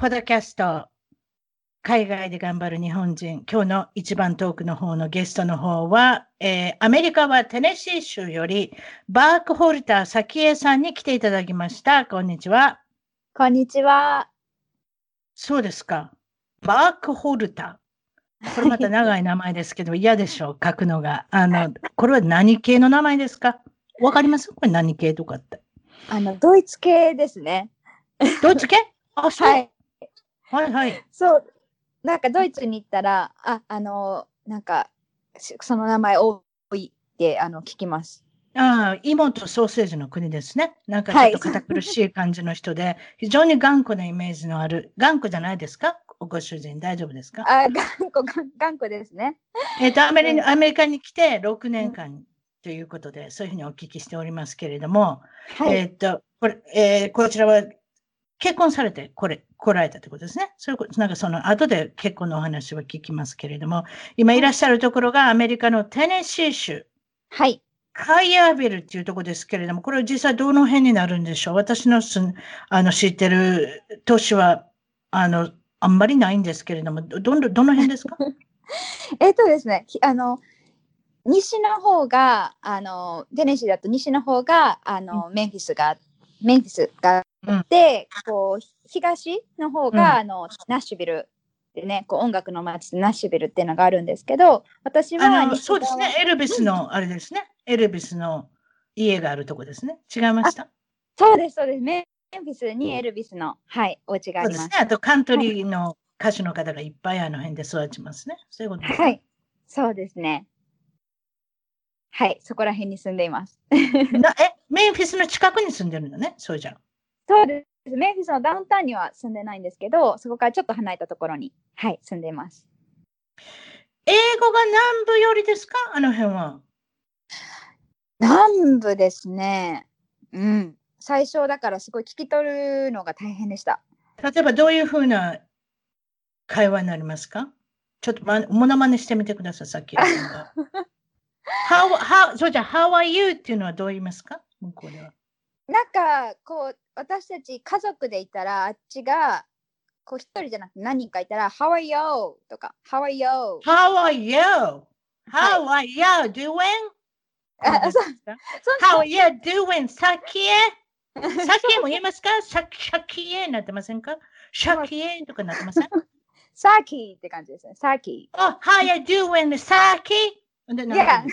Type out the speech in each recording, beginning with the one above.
ポッドキャスト、海外で頑張る日本人、今日の一番トークの方のゲストの方は、えー、アメリカはテネシー州より、バークホルター早紀江さんに来ていただきました。こんにちは。こんにちは。そうですか。バークホルター。これまた長い名前ですけど、嫌でしょう、書くのが。あの、これは何系の名前ですか？わかります？これ何系とかって。あの、ドイツ系ですね。ドイツ系？あ、そう。はいはいはい。そう。なんかドイツに行ったら、あ、あの、なんか、その名前多いってあの聞きます。ああ、妹ソーセージの国ですね。なんかちょっと堅苦しい感じの人で、はい、非常に頑固なイメージのある、頑固じゃないですか？ご主人、大丈夫ですか？あ頑固、頑固ですね。えっ、とアメリ、アメリカに来て6年間ということで、そういうふうにお聞きしておりますけれども、はい、えっ、と、これ、えー、こちらは結婚されてこれ、来られたってことですね。それなんかその後で結婚のお話は聞きますけれども、今いらっしゃるところがアメリカのテネシー州。はい。カイアービルっていうところですけれども、これは実際どの辺になるんでしょう？私のすあの知ってる都市は、あの、あんまりないんですけれども、ど、どの辺ですか？えっとですね、あの、西の方が、あの、テネシーだと西の方が、あの、メンフィスが、メンフィスがで、こう東の方が、あのナッシュビルでね、こう音楽の街ナッシュビルっていうのがあるんですけど、私はそうですね、エルビスのあれですね、エルビスの家があるとこですね。違いました？そうです、そうです。メンフィスにエルビスの、はい、お家があります。ね、あとカントリーの歌手の方がいっぱいあの辺で育ちますね。そういうことです、ね、はい、そうですね。はい、そこら辺に住んでいます。え、メンフィスの近くに住んでるのね、そうじゃん。そうです。メンフィスのダウンタウンには住んでないんですけど、そこからちょっと離れたところに、はい、住んでいます。英語が南部よりですか？あの辺は。南部ですね。うん。最初だからすごい聞き取るのが大変でした。例えばどういうふうな会話になりますか？ちょっと、ま、ものまねしてみてください、さっき。how, how, そうじゃ、How are you? っていうのはどう言いますか？向こうでは。なんかこう私たち家族でいたらあっちがこう一人じゃなくて何人かいたら How are you? とか How are you? How are you? How are you doing? How are you doing? さっきへさっきも言いますか？さっきへなってませんか？シャキエとかなってません？さっきって感じですね。さっき。Oh, how you doing? さっき Yeah.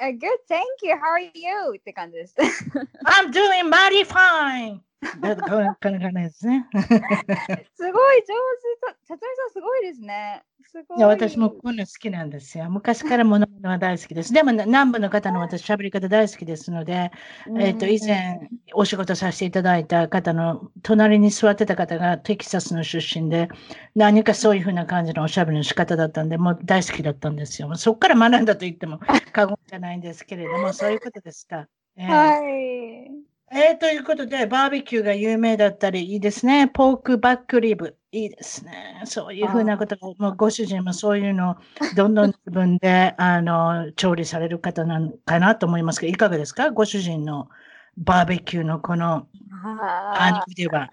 Uh, good, thank you. How are you? って感じです。I'm doing mighty fine. こんな感じですね。すごい上手。さつみさんすごいですね。すごい。いや私もこういうの好きなんですよ。昔からものは大好きです。でも南部の方の私、喋り方大好きですので、えっ、と、以前お仕事させていただいた方の隣に座ってた方がテキサスの出身で、何かそういうふうな感じのおしゃべりの仕方だったんで、もう大好きだったんですよ。そこから学んだと言っても過言じゃないんですけれども、そういうことですか。えー、はい。えー、ということで、バーベキューが有名だったり、いいですね。ポークバックリブ。いいですね。そういうふうなことが、もうご主人もそういうのをどんどん自分で あの調理される方なのかなと思いますけど、いかがですか？ご主人のバーベキューのこのあでは。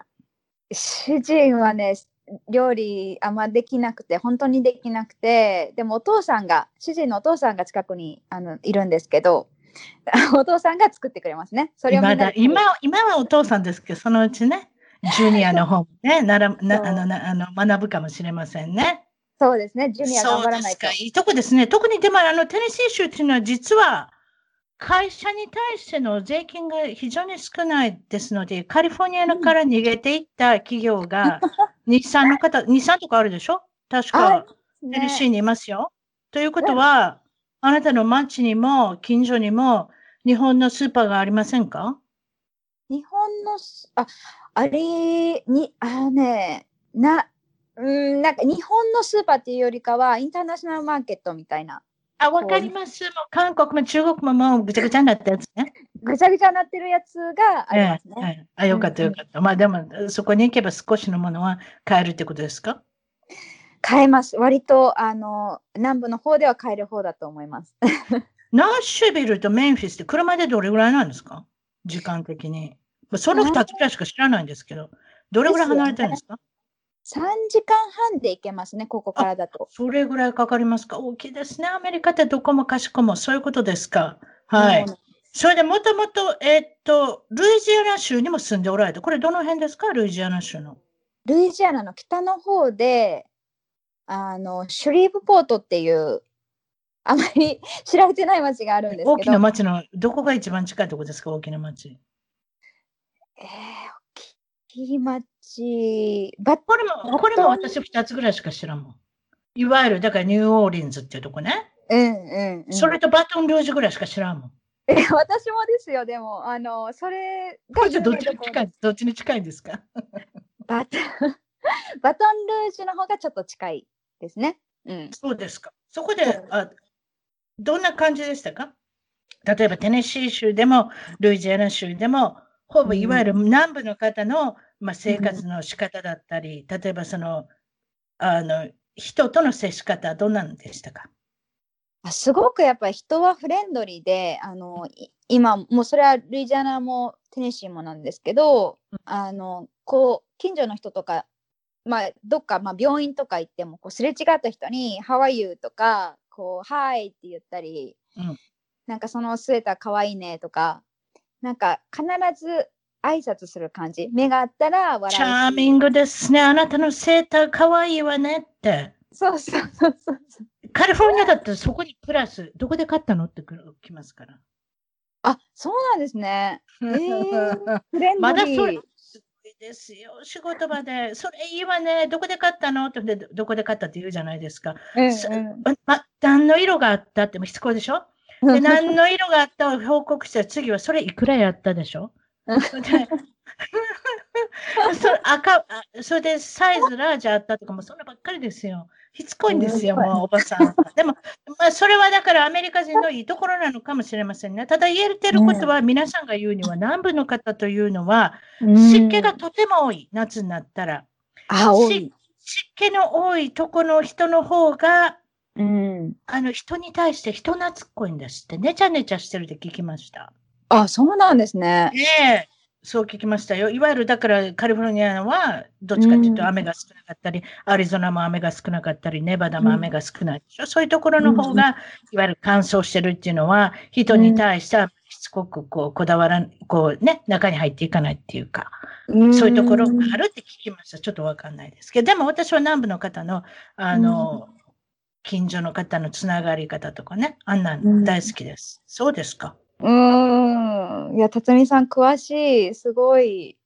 主人はね、料理あんまできなくて、本当にできなくて、でもお父さんが、主人のお父さんが近くにあのいるんですけど、お父さんが作ってくれますね。それを今だ今今はお父さんですけど、そのうちね、ジュニアの方もね、ならなあのなあの学ぶかもしれませんね。そうですね。ジュニア頑張らないと。いいとこですね。特にでも、あの、テネシー州っていうのは実は、会社に対しての税金が非常に少ないですので、カリフォルニアから逃げていった企業が、日産の方、日産とかあるでしょ？確か、テネシーにいますよ。ということは、あなたの町にも近所にも日本のスーパーがありませんか？日本のす、あ、あれに、あね、な、うん、なんか日本のスーパーっていうよりかは、インターナショナルマーケットみたいな。あ、わかります。もう韓国も中国ももうぐちゃぐちゃになったやつね。ぐちゃぐちゃになってるやつがありますね。ええええあ、よかったよかった。まあでも、そこに行けば少しのものは買えるってことですか？買えます。割と、あの、南部の方では買える方だと思います。ナッシュビルとメンフィスって車でどれぐらいなんですか？時間的に。まあその2つぐらいしか知らないんですけど、どれぐらい離れてるんですか？3時間半で行けますね、ここからだと。それぐらいかかりますか？大きいですね。アメリカってどこもかしこもそういうことですか？はい。それでもともと、えーっと、ルイジアナ州にも住んでおられた。これどの辺ですか？ルイジアナ州の。ルイジアナの北の方で、あの、シュリーブポートっていう、あまり 知られてない町があるんです大きなけど、町の、どこが一番近いところですか大きな町？えー、大きい町、バッこれも、これも私2つぐらいしか知らんもん。いわゆる、だからニューオーリンズっていうとこね。うんうん、うん。それとバトンルージュぐらいしか知らんもん。え私もですよ、でも、あの、それこれじゃどっちに近い、どっちに近いんですか？バトンバトンルージュの方がちょっと近いですね。うん。そうですか。そこで、あどんな感じでしたか？例えばテネシー州でも、ルイジアナ州でも、ほぼいわゆる南部の方の、まあ、生活の仕方だったり、例えばその、あの、人との接し方、どんなんでしたか？あすごくやっぱり人はフレンドリーで、あの、い今、もうそれはルイジアナもテネシーもなんですけど、あの、こう、近所の人とか、まあ、どっか、まあ、病院とか行っても、こう、すれ違った人に、How are you? とか、こう、Hi! って言ったり、うんなんかそのスウェーターかわいいねとか、なんか必ず挨拶する感じ。目があったら笑うし。チャーミングですね。あなたのセーターかわいいわねって。そうそうそうそう。カリフォルニアだったらそこにプラス、どこで買ったのって来ますから。あ、そうなんですね。えー、まだ。それですよ。仕事場で、それいいわね。どこで買ったの？ってで、どこで買ったって言うじゃないですか。うんすうんま、何の色があったってしつこいでしょ？で、何の色があったを報告したら次はそれいくらやったでしょ？それ赤あそれでサイズラージあったとかもそんなばっかりですよ。しつこいんですよ、うんもうおばさんは。でも、まあ、それはだからアメリカ人のいいところなのかもしれませんね。ただ言えてることは、皆さんが言うには、南部の方というのは、湿気がとても多い、夏になったら。あ、多い。湿気の多いとこの人の方が、うん。あの人に対して人懐っこいんですって、ねちゃねちゃしてるって聞きました。あ、そうなんですね。ええそう聞きましたよ。いわゆるだからカリフォルニアはどっちかというとうん雨が少なかったり、アリゾナも雨が少なかったり、ネバダも雨が少ないでしょ。そういうところの方が、いわゆる乾燥してるっていうのは、人に対してはしつこくこうこだわらん、こうね、中に入っていかないっていうか、そういうところがあるって聞きました。ちょっとわかんないですけど、でも私は南部の方の、あの、近所の方のつながり方とかね、あんなん大好きです。そうですか。うん。いや、辰巳さん詳しい。すごい。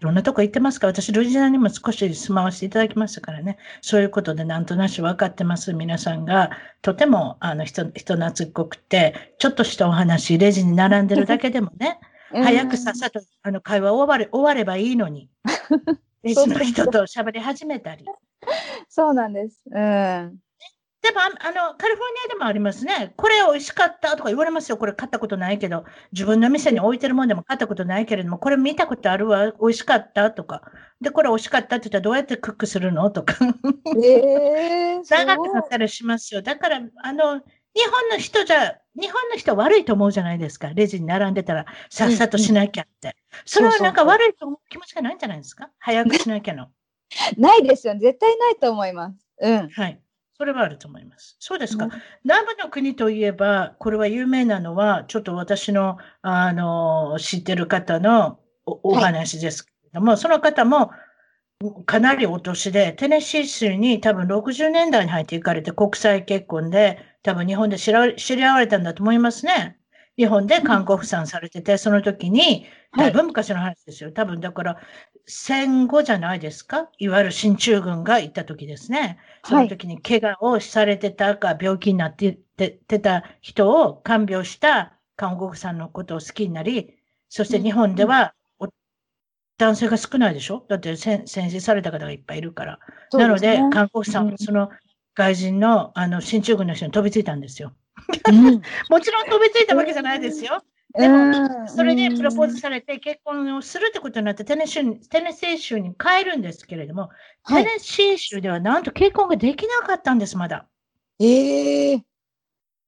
いろんなとこ行ってますから、私、ルイジアナにも少し住まわせていただきましたからね、そういうことでなんとなし分かってます、皆さんが、とてもあの人人懐っこくて、ちょっとしたお話、レジに並んでるだけでもね、早くさっさとあの会話終われ終わればいいのに、レジの人と喋り始めたり。そうなんです。うん。でもああの、カリフォルニアでもありますね。これ美味しかったとか言われますよ。これ買ったことないけど、自分の店に置いてるもんでも買ったことないけれども、これ見たことあるわ。美味しかったとか。で、これ美味しかったって言ったらどうやってクックするのとか。ええー、長くなったりしますよ。だから、あの、日本の人じゃ、日本の人は悪いと思うじゃないですか。レジに並んでたら、さっさとしなきゃって。それはなんか悪いと思う気持ちがないんじゃないですか？早くしなきゃの。ないですよ。絶対ないと思います。うん。はい。それはあると思います。そうですか。うん南部の国といえば、これは有名なのは、ちょっと私の、あの、知ってる方のお話ですけれども、その方も、かなりお年で、テネシー州に多分60年代に入って行かれて国際結婚で、多分日本で知ら知り合われたんだと思いますね。日本で看護婦さんされてて、その時に、だいぶ昔の話ですよ。多分だから、戦後じゃないですか？いわゆる進駐軍が行った時ですね。その時に怪我をされてたか、病気になっててた人を看病した看護婦さんのことを好きになり、そして日本では男性が少ないでしょ？だって戦死された方がいっぱいいるから。ね、なので、看護婦さん、うん、その外人のあの進駐軍の人に飛びついたんですよ。うん、もちろん飛びついたわけじゃないですよ。でも、それでプロポーズされて結婚をするってことになってテネシーテネシー州に帰るんですけれども、はい、テネシー州ではなんと結婚ができなかったんです、まだ。ええー、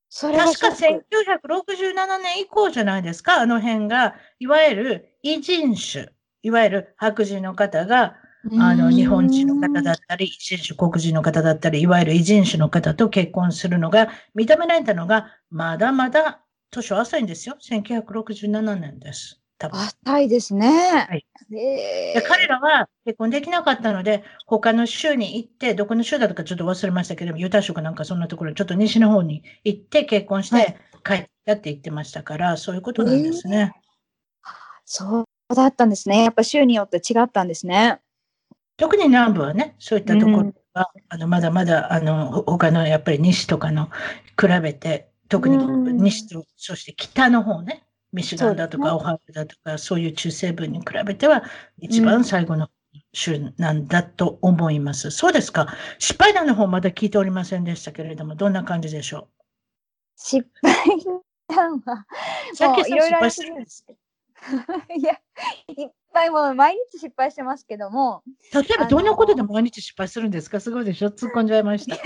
それ確か1967年以降じゃないですか、あの辺が、いわゆる異人種。いわゆる白人の方が、あの、日本人の方だったり、一種黒人の方だったり、いわゆる異人種の方と結婚するのが認められたのが、まだまだ年は浅いんですよ。1967年です。多分浅いですね。はい。で彼らは結婚できなかったので、他の州に行って、どこの州だとかちょっと忘れましたけども、ユタ州かなんかそんなところ、ちょっと西の方に行って結婚して帰ったって言ってましたから、そういうことなんですね。そうだったんですね。やっぱ州によって違ったんですね。特に南部はね、そういったところは、うん、あのまだまだあの他のやっぱり西とかの比べて、特に西と、そして北の方ね、ミシガンだとかオハイだとか、そういう中西部に比べては、一番最後の州なんだと思います。うん、そうですか。失敗談の方まだ聞いておりませんでしたけれども、どんな感じでしょう？失敗談は、さっきいろいろあるんです いや、いっぱいもう毎日失敗してますけども。例えばどんなことで毎日失敗するんですか？すごいでしょ？突っ込んじゃいました。突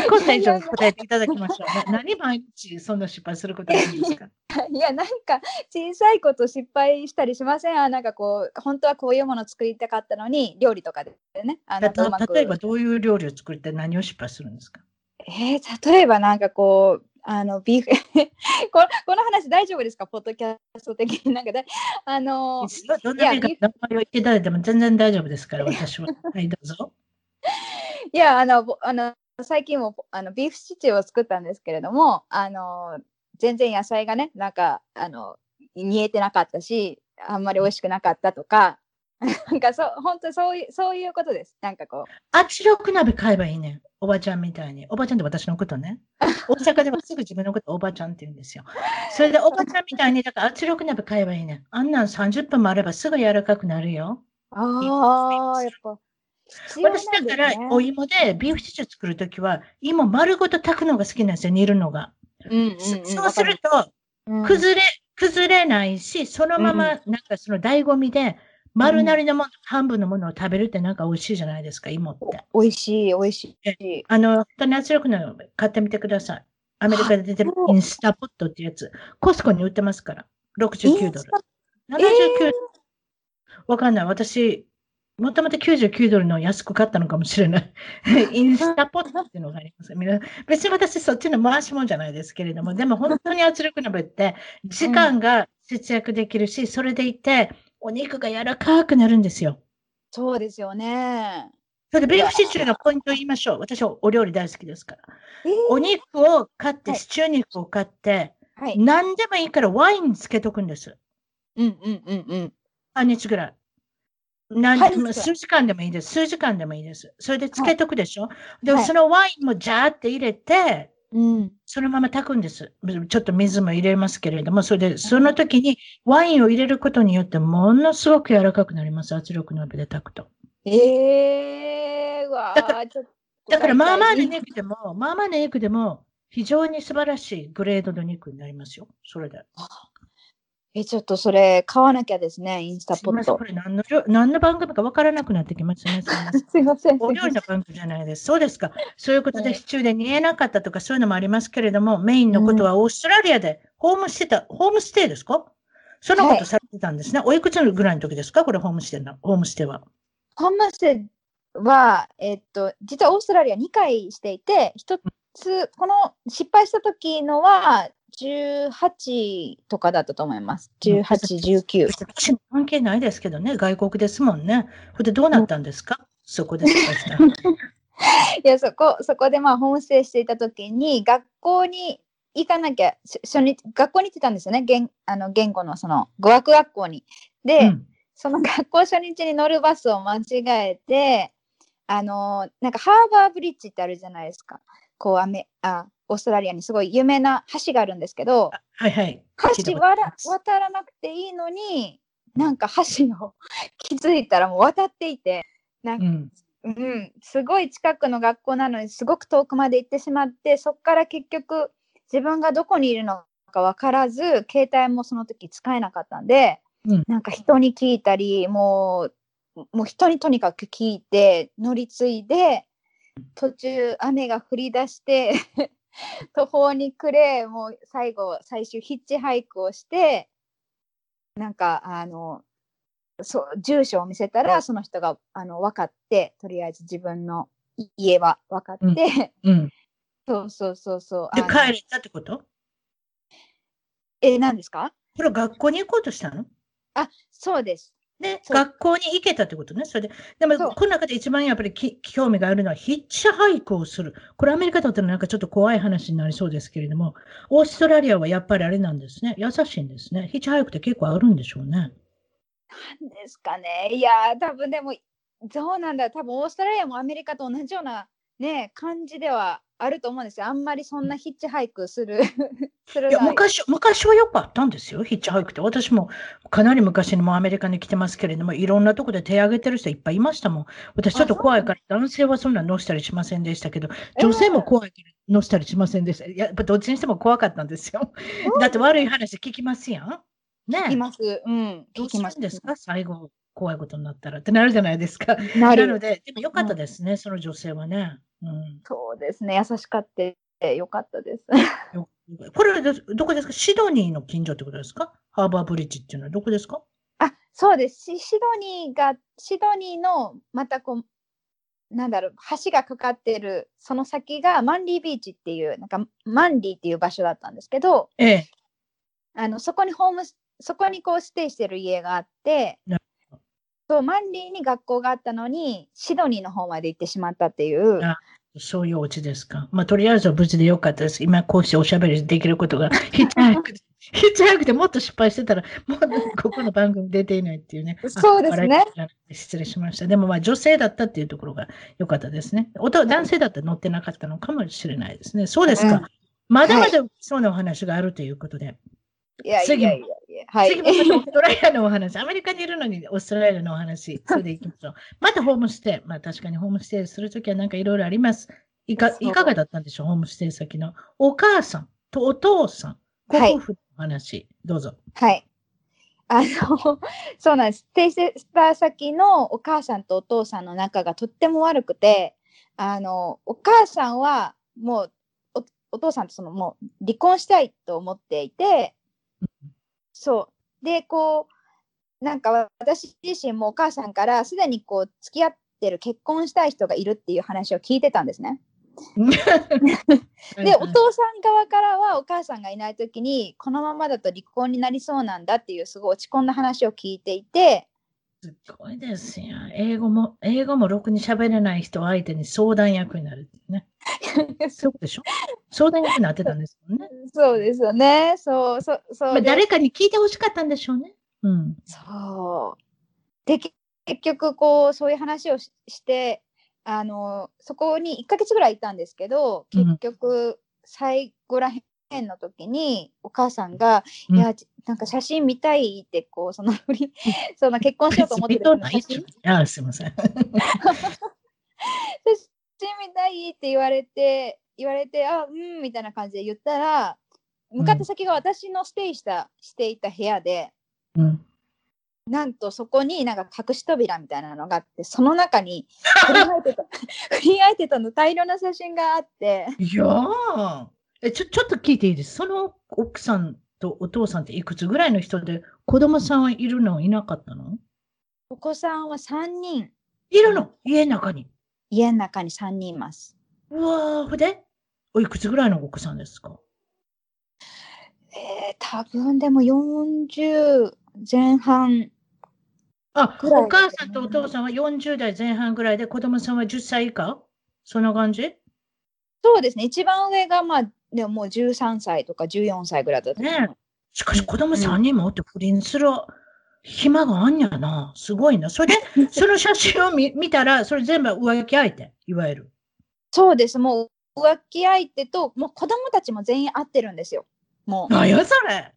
っ込んだ以上答えていただきましょう。何毎日そんな失敗することがいいんですか？いや、なんか小さいこと失敗したりしません？あなんかこう、本当はこういうもの作りたかったのに、料理とかでね。あの例えばどういう料理を作りたい何を失敗するんですか？えー、例えばなんかこう、あのビーフ このこの話大丈夫ですか？ポッドキャスト的になんかで。あのどんな名前を言っていただいても全然大丈夫ですから私は。はいどうぞ。いやあのあの最近もあのビーフシチューを作ったんですけれどもあの全然野菜がねなんかあの煮えてなかったしあんまり美味しくなかったとか なんかそう本当そういうそういうことですなんかこう圧力鍋買えばいいねおばちゃんみたいに。おばちゃんって私のことね。大阪ではすぐ自分のことおばちゃんって言うんですよ。それでおばちゃんみたいに、だから圧力鍋買えばいいね。あんなん30分もあればすぐ柔らかくなるよ。ああ、やっぱ。私だから、お芋でビーフシチュー作るときは、芋丸ごと炊くのが好きなんですよ、煮るのが。うんうんうん、そうすると、崩れ、崩れないし、そのまま、なんかその醍醐味で、丸なりのもの、うん、半分のものを食べるってなんか美味しいじゃないですか、芋って。美味しい、美味しい。あの、本当に圧力の買ってみてください。アメリカで出てるインスタポットってやつ。コスコに売ってますから。69ドル。79ドル。わ、かんない。私、もともと99ドルの安く買ったのかもしれない。インスタポットっていうのがあります。別に私そっちの回しもんじゃないですけれども、でも本当に圧力鍋って時間が節約できるし、それでいて、お肉が柔らかくなるんですよ。そうですよね。それでビーフシチューのポイントを言いましょう。私はお料理大好きですから。えー、お肉を買って、はい、シチュー肉を買って、はい、何でもいいからワインつけとくんです。うんうんうんうん。半日ぐらい。何でも数時間でもいいです。数時間でもいいです。それでつけとくでしょ？はい、で、そのワインもジャーって入れて、うん、そのまま炊くんです。ちょっと水も入れますけれども、それで、その時にワインを入れることによって、ものすごく柔らかくなります。圧力鍋で炊くと。ええー、わだから、だからまあまあの肉でも、まあまあの肉でも、非常に素晴らしいグレードの肉になりますよ。それで。え、ちょっとそれ買わなきゃですね、インスタポット。これ何の何の番組か分からなくなってきますね。すいません。お料理の番組じゃないです。そうですか。そういうことで、シチューで煮えなかったとかそういうのもありますけれども、メインのことはオーストラリアでホームしてた、ホームステイですか？そのことされてたんですね。はい、おいくつぐらいの時ですか？これホームステイの、ホームステイは。ホームステイは、えっと、実はオーストラリア2回していて、一つ、この失敗した時のは、18とかだったと思います。18、19。私も関係ないですけどね、外国ですもんね。これでどうなったんですか、そこで。いや、そこ、そこでまあ、ホームステイしていた時に、学校に行かなきゃ、し初日、学校に行ってたんですよね。言あの言語のその語学学校に。で、うんその 学校初日に乗るバスを間違えて、あのなんかハーバーブリッジってあるじゃないですか。こうアメあオーストラリアにすごい有名な橋があるんですけど、はいはい。橋わら渡らなくていいのに、なんか橋を気づいたらもう渡っていて、なんかうん。うん、すごい近くの学校なのにすごく遠くまで行ってしまってそこから結局自分がどこにいるのか分からず携帯もその時使えなかったんで、うんなんか人に聞いたりもうもう人にとにかく聞いて乗り継いで途中雨が降り出して途方に暮れもう最後最終ヒッチハイクをしてなんかあのそう住所を見せたらその人があの分かってとりあえず自分のい家は分かって、うん。そうそうそうそうで、帰れたってこと？え何ですか？これ学校に行こうとしたの？あそうですで、学校に行けたってことね。それで。でも、この中で一番やっぱりき興味があるのは、ヒッチハイクをする。これアメリカだったらなんかちょっと怖い話になりそうですけれども、オーストラリアはやっぱりあれなんですね。優しいんですね。ヒッチハイクって結構あるんでしょうね。なんですかねいやー多分でもどうなんだ多分オーストラリアもアメリカと同じようなね感じではあると思うんですよ。あんまりそんなヒッチハイクする するいや昔昔はよくあったんですよ、ヒッチハイクって。私もかなり昔にもアメリカに来てますけれども、いろんなとこで手挙げてる人いっぱいいましたもん。私ちょっと怖いから、男性はそんな乗せたりしませんでしたけど、女性も怖いから乗せたりしませんでした。いややっぱどっちにしても怖かったんですよ。だって悪い話聞きますやん。ね聞きます。うん。どうする聞きますんですか？最後、怖いことになったらってなるじゃないですか。なので、でもよかったですね、その女性はね。うん、そうですね優しかってよかったです。よこれはどどこですか？シドニーの近所ってことですか？ハーバーブリッジっていうのはどこですか？あそうです。シシドニーがシドニーのまたこうなんだろう橋がかかってるその先がマンリービーチっていうなんかマンリーっていう場所だったんですけどええ。あのそこにホームスそこにこうステイしてる家があってそうマンリーに学校があったのにシドニーの方まで行ってしまったっていうあそういうオチですか？まあ、とりあえずは無事でよかったです。今、こうしておしゃべりできることが、ヒッチハイクで、ヒッチハイクでもっと失敗してたら、もうここの番組出ていないっていうね。あそうですね。失礼しました。でも、まあ、女性だったっていうところが良かったですね。男性だったら乗ってなかったのかもしれないですね。そうですか。うんまだまだそうなお話があるということで。いやいや次いやいやはい次もオーストラリアのお話、アメリカにいるのにオーストラリアのお話、それでいきましょう。またホームステイ、まあ確かにホームステイするときはなんかいろいろあります。いかいかがだったんでしょう、ホームステイ先のお母さんとお父さん、ごはい夫婦のお話、どうぞ。はい。あの、そうなんです。提出した先のお母さんとお父さんの仲がとっても悪くて、あの、お母さんはもうお、お父さんとそのもう離婚したいと思っていて、そう。で、こう、なんか私自身もお母さんからすでにこう付き合ってる結婚したい人がいるっていう話を聞いてたんですね。で、お父さん側からはお母さんがいない時にこのままだと離婚になりそうなんだっていうすごい落ち込んだ話を聞いていて、すごいですよ。英語も、英語もろくに喋れない人相手に相談役になるね。そうでしょ？相談役になってたんですよね。そうですよね。そう、そう、そう。まあ、で誰かに聞いてほしかったんでしょうね。うん。そう。で、け結局、こう、そういう話をしして、あの、そこに1ヶ月ぐらいいたんですけど、うん結局、最後らへんの時に、お母さんが、うんいや、ちなんか写真見たいって、こう、そのふり、その結婚しようと思ってる人の写真、写あ、すいません。真見たいって言われて、言われて、あ、うん、みたいな感じで言ったら、向かった先が私のステイした、していた部屋で、うん。なんとそこになんか隠し扉みたいなのがあって、その中に不倫相手と不倫相手との大量の写真があって、いやーえちょ、ちょっと聞いていいです？その奥さんとお父さんっていくつぐらいの人で、子供さんはいるのいなかったの？お子さんは3人、いるの？家の中に。家の中に3人います。うわー、ほんで？おいくつぐらいのお子さんですか？多分でも40前半。あ、お母さんとお父さんは40代前半ぐらいで、子供さんは10歳以下？そんな感じ？そうですね。一番上が、まあ、でももう13歳とか14歳ぐらいだったね。しかし子供3人もおって不倫する暇があんやな。すごいな。それで、その写真を見 見たら、それ全部浮気相手、いわゆる。そうです。もう浮気相手と、もう子供たちも全員会ってるんですよ。もう。何やそれ。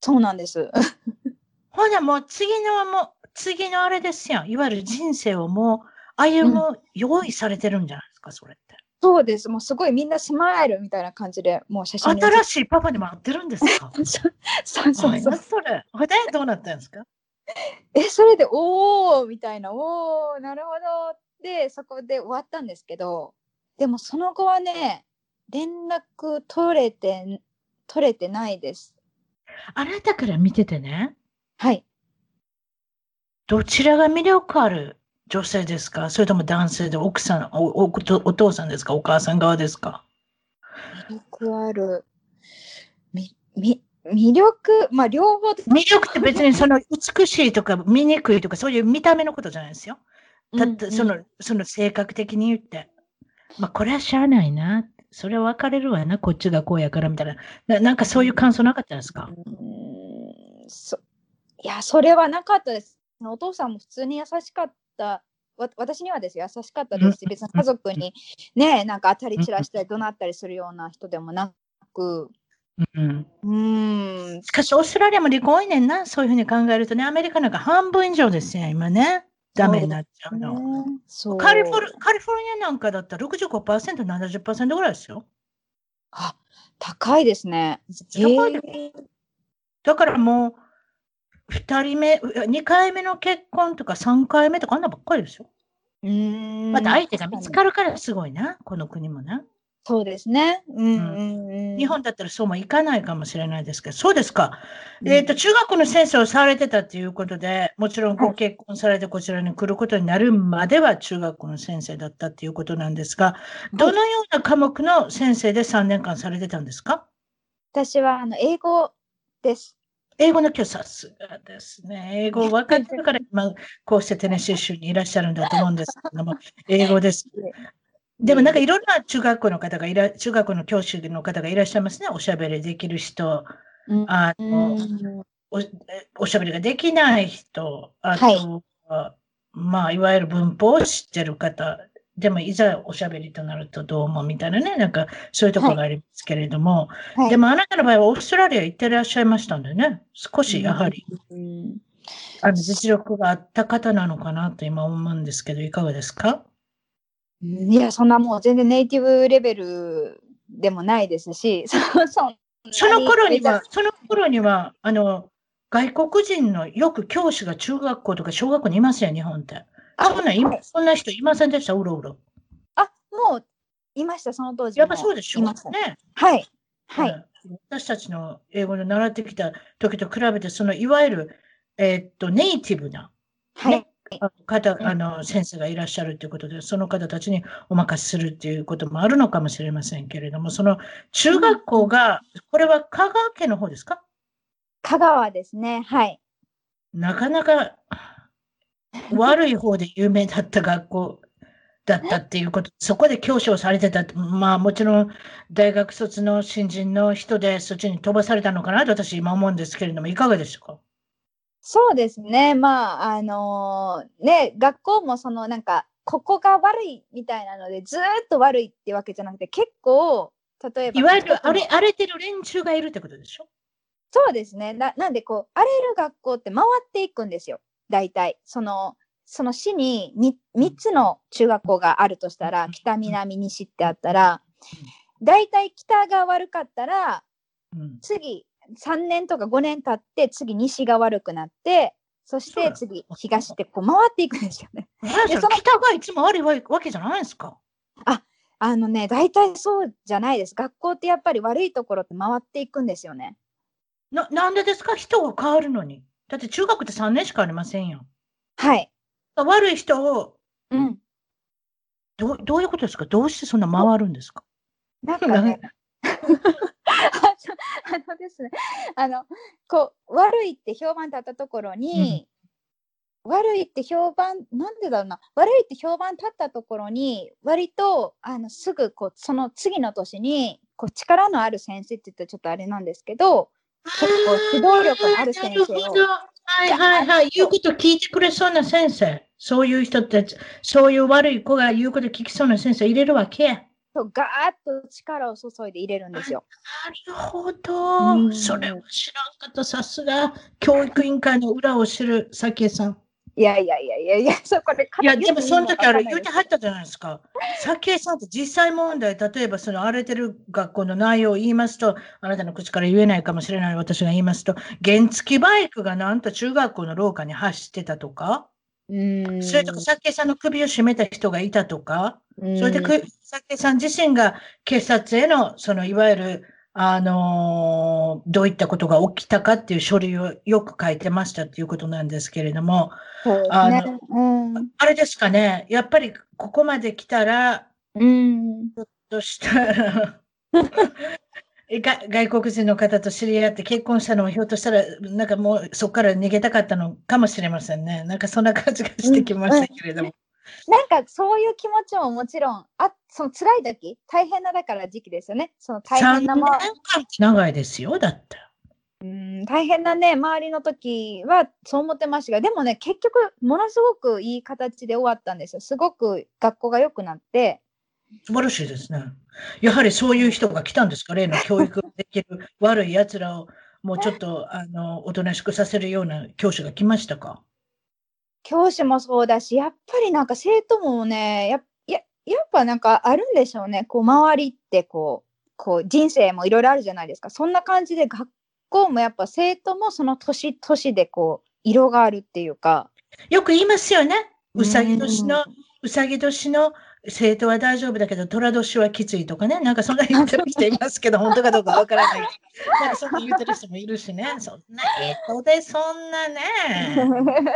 そうなんです。ほんなもう次のもう、次のあれですやん。いわゆる人生をもう歩む用意されてるんじゃないですか、それって。そうです。もうすごいみんなスマイルみたいな感じで、もう写真に新しいパパにも会ってるんですか？そうそうそうそれ。ほんで、どうなったんですか？え、それで、おーみたいな、おーなるほど。で、そこで終わったんですけど、でもその後はね、連絡取れて、取れてないです。あなたから見ててね、はい。どちらが魅力ある女性ですか？それとも男性で奥さんおおお父さんですか？お母さん側ですか？魅力ある。み、み、魅力、まあ両方で魅力って別にその美しいとか醜いとかそういう見た目のことじゃないですよ。たっうんうんてその、その性格的に言って。まあこれはしゃあないな。それは分かれるわな。こっちがこうやからみたいな。ななんかそういう感想なかったですか？うーんそいや、それはなかったです。お父さんも普通に優しかった。わ私にはですよ、優しかったですし、別に家族にね、なんか当たり散らしたり怒鳴ったりするような人でもなく、うん。うーん、しかし、オーストラリアも離婚多いねんな。そういうふうに考えるとね、アメリカなんか半分以上ですよ、今ね。ダメになっちゃうの。うカリフォルカリフォルニアなんかだったら65%、70%ぐらいですよ。あ、高いですね。高いでえーだからもう、2人目、2回目の結婚とか3回目とかあんなばっかりですよ。うーんまた相手が見つかるからすごいな、この国もな。そうですね。うんうんうん。日本だったらそうもいかないかもしれないですけど、そうですか。うんえっ、と、中学の先生をされてたっていうことで、もちろんご結婚されてこちらに来ることになるまでは中学校の先生だったっていうことなんですが、どのような科目の先生で3年間されてたんですか？私はあの英語です。英語の教師さすがですね。英語分かってるから今、こうしてテネシー州にいらっしゃるんだと思うんですけども、英語です。でもなんかいろんな中学校の方がいら、中学校の教師の方がいらっしゃいますね。おしゃべりできる人、うん。あうの、ん。おおしゃべりができない人、あとは、まあ、いわゆる文法を知ってる方、でもいざおしゃべりとなるとどうもみたいなね、なんかそういうところがありますけれども、はい。でもあなたの場合はオーストラリア行ってらっしゃいましたんでね、少しやはり、うんあの実力があった方なのかなと今思うんですけど、いかがですか？いや、そんなもう全然ネイティブレベルでもないですし、そそその頃には、その頃には、あの、外国人のよく教師が中学校とか小学校にいますよ、日本って。あそんなんいはいそんな人いませんでした、うろうろ。あ、もういました、その当時も。やっぱそうでしょ？いましたね。はい。はい。うん私たちの英語で習ってきた時と比べて、そのいわゆる、えーっと、ネイティブな、はい。ねあの方、うんあの、先生がいらっしゃるということで、その方たちにお任せするっていうこともあるのかもしれませんけれども、その中学校が、これは香川県の方ですか？香川ですね。はい。なかなか悪い方で有名だった学校だったっていうこと、そこで教師をされてたまあもちろん大学卒の新人の人でそっちに飛ばされたのかなと私今思うんですけれども、いかがでしたか？そうですね。まあ、あのーね、学校もそのなんか、ここが悪いみたいなので、ずーっと悪いってわけじゃなくて、結構、例えば。いわゆる荒れ荒れてる連中がいるってことでしょ？そうですね。ななんで、こう、荒れる学校って回っていくんですよ。大体。その、その市に 3, つの中学校があるとしたら、北、南、西ってあったら、大体北が悪かったら、うん次3年とか5年経って次西が悪くなってそして次東ってこう回っていくんですよね。えその北がいつも悪いわわけじゃないんですか？あのね大体そうじゃないです。学校ってやっぱり悪いところって回っていくんですよね。ななんでですか？人が変わるのに。だって中学って3年しかありませんよ。はい。悪い人をうん。どうどういうことですか？どうしてそんな回るんですか？なんかねあのですね、あの、こう、悪いって評判立ったところに、悪いって評判、なんでだろうな、悪いって評判立ったところに、割とあのすぐこうその次の年にこう力のある先生って言ったらちょっとあれなんですけど、結構指導力のある先生を。はいはいはい。言うこと聞いてくれそうな先生。そういう人たち、そういう悪い子が言うこと聞きそうな先生入れるわけ。そうガーッと力を注いで入れるんですよ。なるほど。うん、それを知らんかった。さすが教育委員会の裏を知る早紀江さん。いやいやいやいやいや、そこで。いや、でもその時あれ言うてはったじゃないですか。早紀江さんって実際問題、例えばその荒れてる学校の内容を言いますと、あなたの口から言えないかもしれない私が言いますと、原付バイクがなんと中学校の廊下に走ってたとか、うんそれとか、早紀江さんの首を絞めた人がいたとか、それで、早紀江さん自身が警察への、そのいわゆる、あのー、どういったことが起きたかっていう書類をよく書いてましたっていうことなんですけれども、あの、うん、あれですかね、やっぱりここまで来たら、うん、ちょっとした ら外国人の方と知り合って結婚したのもひょっとしたら、なんかもうそこから逃げたかったのかもしれませんね。なんかそんな感じがしてきましたけれども。なんかそういう気持ちももちろん、あその辛い時、大変なだから時期ですよね。その大変なも。3年間長いですよ、だって。うん大変なね、周りの時はそう思ってましたが、でもね、結局、ものすごくいい形で終わったんですよ。すごく学校が良くなって。素晴らしいですね。やはりそういう人が来たんですか例の教育できる悪い奴らをもうちょっとあのおとなしくさせるような教師が来ましたか？教師もそうだし、やっぱりなんか生徒もね、やややっぱなんかあるんでしょうね。こう周りってこう、こう人生もいろいろあるじゃないですか。そんな感じで学校もやっぱ生徒もその年年でこう色があるっていうか。よく言いますよね。うさぎ年の、うさぎ年の生徒は大丈夫だけど、寅年はきついとかね、なんかそんな言ってる人いますけど、本当かどうかわからない。なんかそんな言ってる人もいるしね、そんな、えとでそんなね、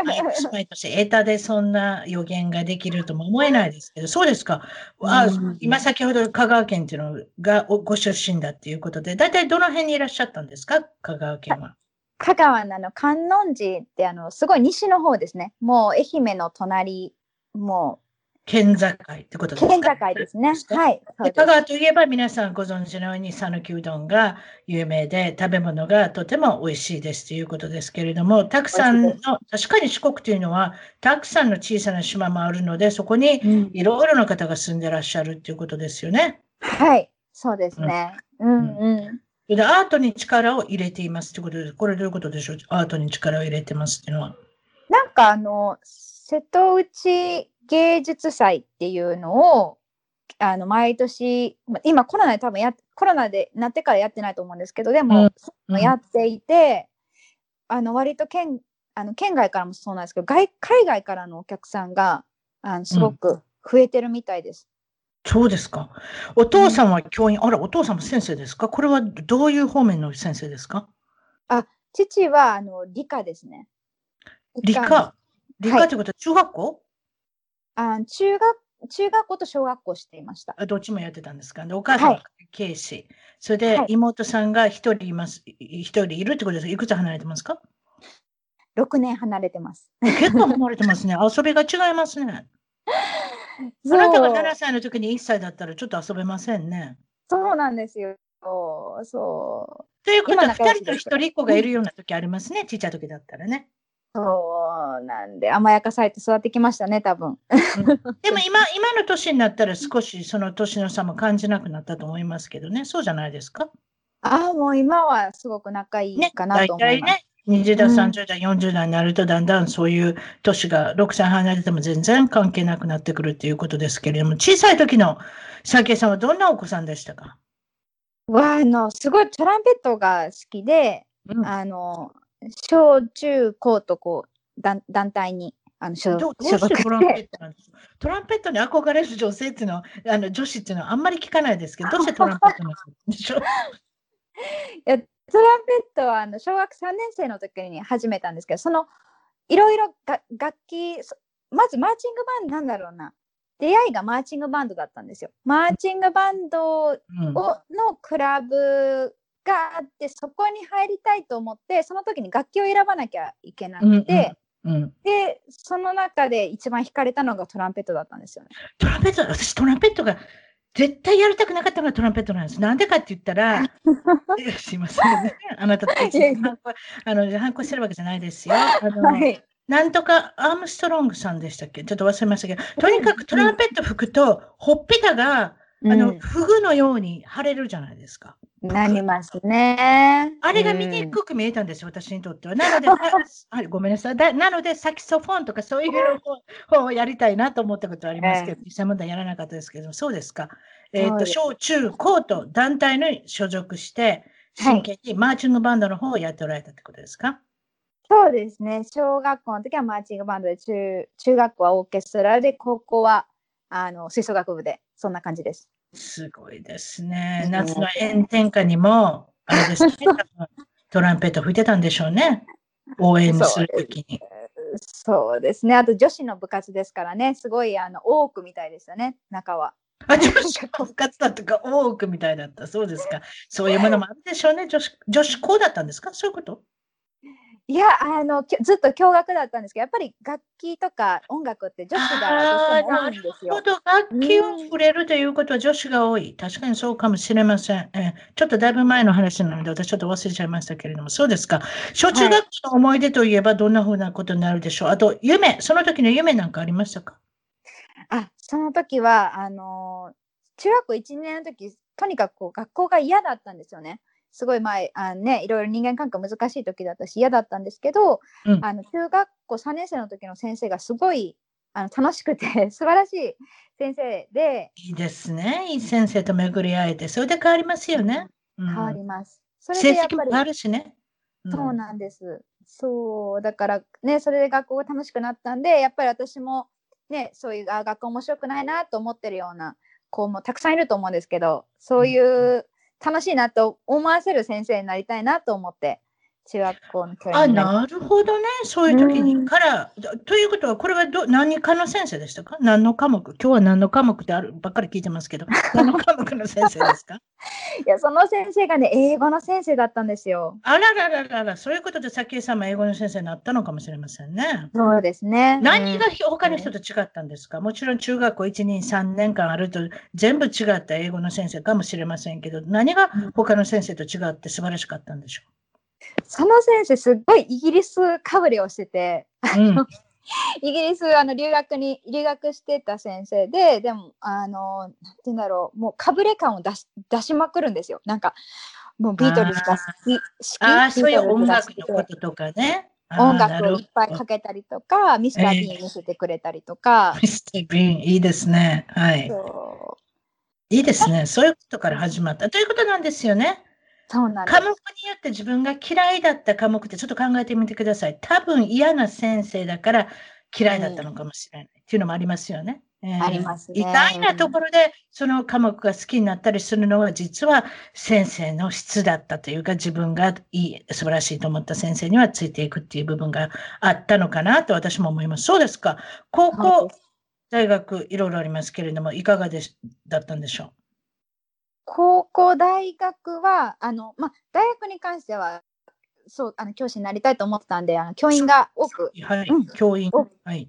毎年毎年、えたでそんな予言ができるとも思えないですけど、そうですか。あ今先ほど香川県っていうのがご出身だっていうことで、大体どの辺にいらっしゃったんですか、香川県は。香川の観音寺ってあのすごい西の方ですね。もう愛媛の隣、もう県境ってことですか？県境ですね。はい。香川といえば皆さんご存知のように讃岐うどんが有名で食べ物がとても美味しいですということですけれども、たくさんの、確かに四国というのはたくさんの小さな島もあるので、そこにいろいろな方が住んでらっしゃるっていうことですよね。はい、そうですね。うん、うん、でアートに力を入れていますということで、これどういうことでしょう？アートに力を入れてますっていうのは。なんかあの、瀬戸内芸術祭っていうのをあの毎年今コロナで多分やコロナでなってからやってないと思うんですけどでも、うん、やっていて、あの割と県あの県外からもそうなんですけど外海外からのお客さんがあのすごく増えてるみたいです。うん、そうですか。お父さんは教員、うん、あら、お父さんも先生ですか？これはどういう方面の先生ですか？あ、父はあの理科ですね。理科？理科ってことは中学校、あ中学中学校と小学校していました。あどっちもやってたんですか、でお母さんは警視、はい、それで妹さんが一人います、一人いるってことですいくつ離れてますか ?6 年離れてます。結構離れてますね。遊びが違いますね。あなたが7歳の時に1歳だったらちょっと遊べませんね。そうなんですよ。そう。ということは、2人と1人1個がいるような時ありますね、ちっちゃい時だったらね。そうなんで、甘やかされて育ってきましたね、多分。でも今、今の年になったら少しその年の差も感じなくなったと思いますけどね、そうじゃないですか？ああ、もう今はすごく仲いいかなと思います。ね、20代、30代、40代になると、だんだんそういう年が6歳離れても全然関係なくなってくるっていうことですけれども、小さい時の佐慶さんはどんなお子さんでしたか？わあの、すごいトランペットが好きで、うん、あの、小中高とこう団団体にあの所属して。トランペットなんですトランペットに憧れる女性っていうのはあの女子っていうのはあんまり聞かないですけどどうしてトランペットなんでしょういやトランペットはあの小学3年生の時に始めたんですけどそのいろいろ楽器まずマーチングバンドなんだろうな。出会いがマーチングバンドだったんですよ。マーチングバンドを、うん、のクラブがあってそこに入りたいと思ってその時に楽器を選ばなきゃいけなくて、うんうん、でその中で一番惹かれたのがトランペットだったんですよね。トランペット私トランペットが絶対やりたくなかったのがトランペットなんです。なんでかって言ったら、すいませんね。あなたたち、あの、反抗してるわけじゃないですよ。あの、はい、なんとかアームストロングさんでしたっけ？ちょっと忘れましたけど、とにかくトランペット吹くと、ほっぺたが、あの、フグのように腫れるじゃないですか。なりますね。あれが見にくく見えたんですよ、私にとっては。なので、はい、ごめんなさい。なので、サキソフォンとかそういう方をやりたいなと思ったことはありますけど、実際問題やらなかったですけど、そうですか。えっ、ー、と、小中高と団体に所属して、真剣にマーチングバンドの方をやっておられたってことですか、そうですね。小学校の時はマーチングバンドで、中中学校はオーケストラで、高校はあの吹奏楽部で、そんな感じです。すごいですね。夏の炎天下にも、あれですね、トランペット吹いてたんでしょうね。応援するときに。そうですね。あと女子の部活ですからね、すごいあの多くみたいですよね、中は。あ、女子の部活だとか多くみたいだった。そうですか。そういうものもあるでしょうね。女子、女子校だったんですか？そういうこと？いやあのずっと共学だったんですけどやっぱり楽器とか音楽って女子が多いんですよ。楽器を触れるということは女子が多い。確かにそうかもしれません。えちょっとだいぶ前の話なので私ちょっと忘れちゃいましたけれどもそうですか。小中学校の思い出といえばどんなふうなことになるでしょう、はい、あと夢その時の夢なんかありましたか？あその時はあの中学校1年の時とにかくこう学校が嫌だったんですよね。すごい前あねいろいろ人間関係難しい時だったし嫌だったんですけど、うん、あの中学校3年生の時の先生がすごいあの楽しくて 素晴らしい先生で。いいですね。いい先生と巡り会えて。それで変わりますよね、うん、変わります。それでやっぱりあるしね、うん、そうなんです。そうだからねそれで学校が楽しくなったんでやっぱり私もねそういうあ学校面白くないなと思ってるような子もたくさんいると思うんですけどそういう楽しいなと思わせる先生になりたいなと思って中学校の教員あ、なるほどね。そういう時に。から、うん、ということは、これはど何かの先生でしたか？何の科目？今日は何の科目ってあるばっかり聞いてますけど、何の科目の先生ですか？いや、その先生がね、英語の先生だったんですよ。あららららら、そういうことで、さきえさんも英語の先生になったのかもしれませんね。そうですね。何が他の人と違ったんですか、うん、もちろん中学校1、2、3年間あると、全部違った英語の先生かもしれませんけど、何が他の先生と違って素晴らしかったんでしょう？その先生すっごいイギリスかぶりをしてて、うん、イギリスあの留学に留学してた先生ででもあのなんて言うんだろうもうかぶれ感を出し出しまくるんですよ。なんかもうビートルズが好きああそういう音楽のこととかね。音楽をいっぱいかけたりとかミスター・ビーン見せてくれたりとか、ミスター・ビーンいいですね。はい。いいですね。そういうことから始まった。ということなんですよねそうなん科目によって自分が嫌いだった科目ってちょっと考えてみてください。多分嫌な先生だから嫌いだったのかもしれない、っていうのもありますよね。えー、ありますね。意外なところでその科目が好きになったりするのは実は先生の質だったというか自分がいい素晴らしいと思った先生にはついていくっていう部分があったのかなと私も思います。そうですか。高校、大学いろいろありますけれどもいかがでだった？んでしょう高校、大学は、あの、まあ、大学に関しては、そう、あの、教師になりたいと思ってたんで、あの、教員が多く。はい、うん、教員。はい。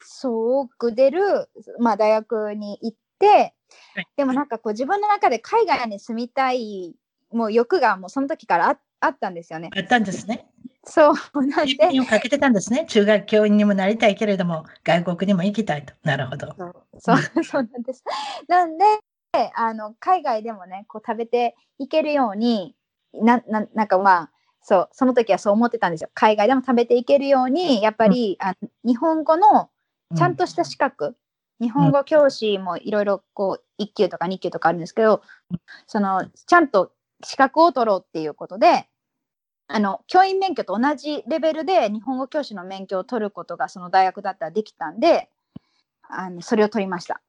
そう、多く出る、まあ、大学に行って、はい、でもなんかこう、自分の中で海外に住みたい、もう欲がもうその時からああったんですよね。あったんですね。そう、なんで。をかけてたんですね。中学教員にもなりたいけれども、外国にも行きたいと。なるほど。そう、そう、そうなんです。なんで、あの海外でもねこう食べていけるようになななんかまあそうその時はそう思ってたんですよ。海外でも食べていけるようにやっぱり、うん、あ日本語のちゃんとした資格、うん、日本語教師もいろいろこう1級とか2級とかあるんですけどそのちゃんと資格を取ろうっていうことであの教員免許と同じレベルで日本語教師の免許を取ることがその大学だったらできたんであのそれを取りました。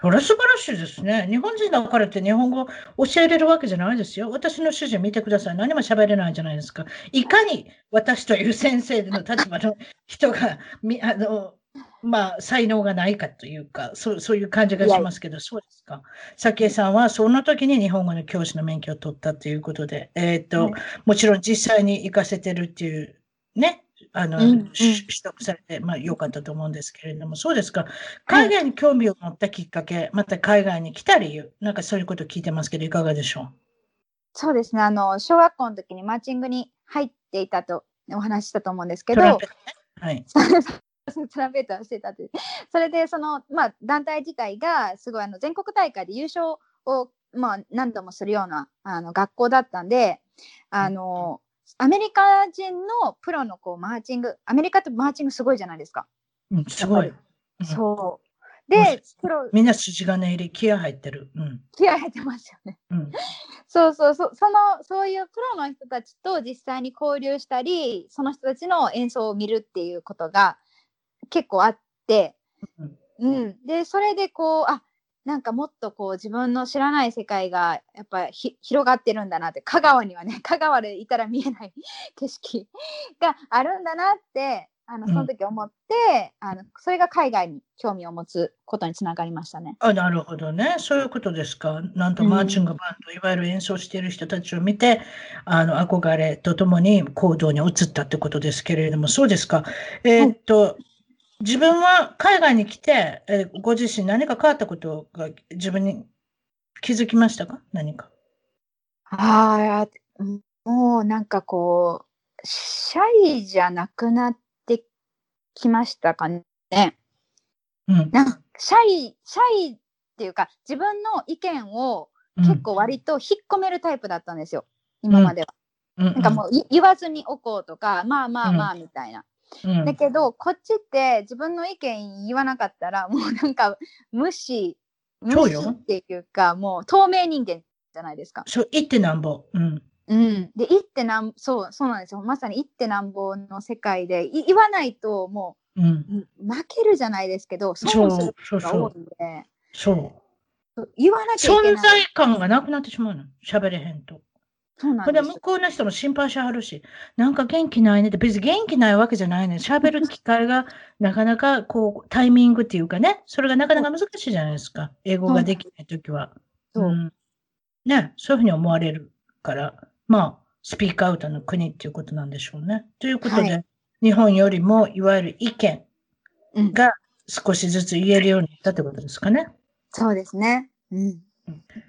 それ素晴らしいですね。日本人だからって日本語教えれるわけじゃないですよ。私の主人見てください。何も喋れないじゃないですか。いかに私という先生の立場の 人がみあのまあ、才能がないかというか、そうそういう感じがしますけど、そうですか。早紀江さんは、その時に日本語の教師の免許を取ったということで、えっ、ー、と、もちろん実際に行かせてるっていう、ね、あの、うんうん、取得されて、まあ、良かったと思うんですけれども、そうですか。海外に興味を持ったきっかけ、はい、また海外に来た理由、なんかそういうことを聞いてますけど、いかがでしょう？そうですね。あの、小学校の時にマーチングに入っていたとお話したと思うんですけど、はい。トランペット をしてたってそれでその、まあ、団体自体がすごいあの全国大会で優勝を、まあ、何度もするようなあの学校だったんであの、アメリカ人のプロのこうマーチングアメリカってマーチングすごいじゃないですか。うん、すごい。そう。で、プロみんな筋金入り、気合入ってる。うん、気合入ってますよね。うん、そうそうそそのそういうプロの人たちと実際に交流したりその人たちの演奏を見るっていうことが結構あって、うん、でそれでこうあなんかもっとこう自分の知らない世界がやっぱり広がってるんだなって香川にはね 香川でいたら見えない 景色があるんだなってあのその時思って、うん、あのそれが海外に興味を持つことにつながりましたね。あなるほどねそういうことですか。なんとマーチングバンド、うん、いわゆる演奏している人たちを見てあの憧れとともに行動に移ったってことですけれどもそうですか。えー、っと、はい自分は海外に来て、えー、ご自身何か変わったことが自分に気づきましたか？何か。ああ、もうなんかこう、シャイじゃなくなってきましたかね。うん、なんかシャイ、シャイっていうか、自分の意見を結構割と引っ込めるタイプだったんですよ、うん、今までは。うん、なんかもう言わずにおこうとか、まあまあまあみたいな。だけどこっちって自分の意見言わなかったらもうなんか無視無視っていうかもう透明人間じゃないですか。そう言ってなんぼ。うん。うん、で言ってなんそうそうなんですよ。まさに言ってなんぼの世界で言わないともう、うん、負けるじゃないですけどそうそうそうそうそう。言わなきゃいけない。存在感がなくなってしまうの。喋れへんと。そうなんこれ向こうの人も心配しはるし、なんか元気ないねって、別に元気ないわけじゃないね。喋る機会がなかなかこう、タイミングっていうかね、それがなかなか難しいじゃないですか。英語ができないときは。そう、うん。ね、そういうふうに思われるから、まあ、スピークアウトの国っていうことなんでしょうね。ということで、はい、日本よりも、いわゆる意見が少しずつ言えるようになったってことですかね。そうですね。うん。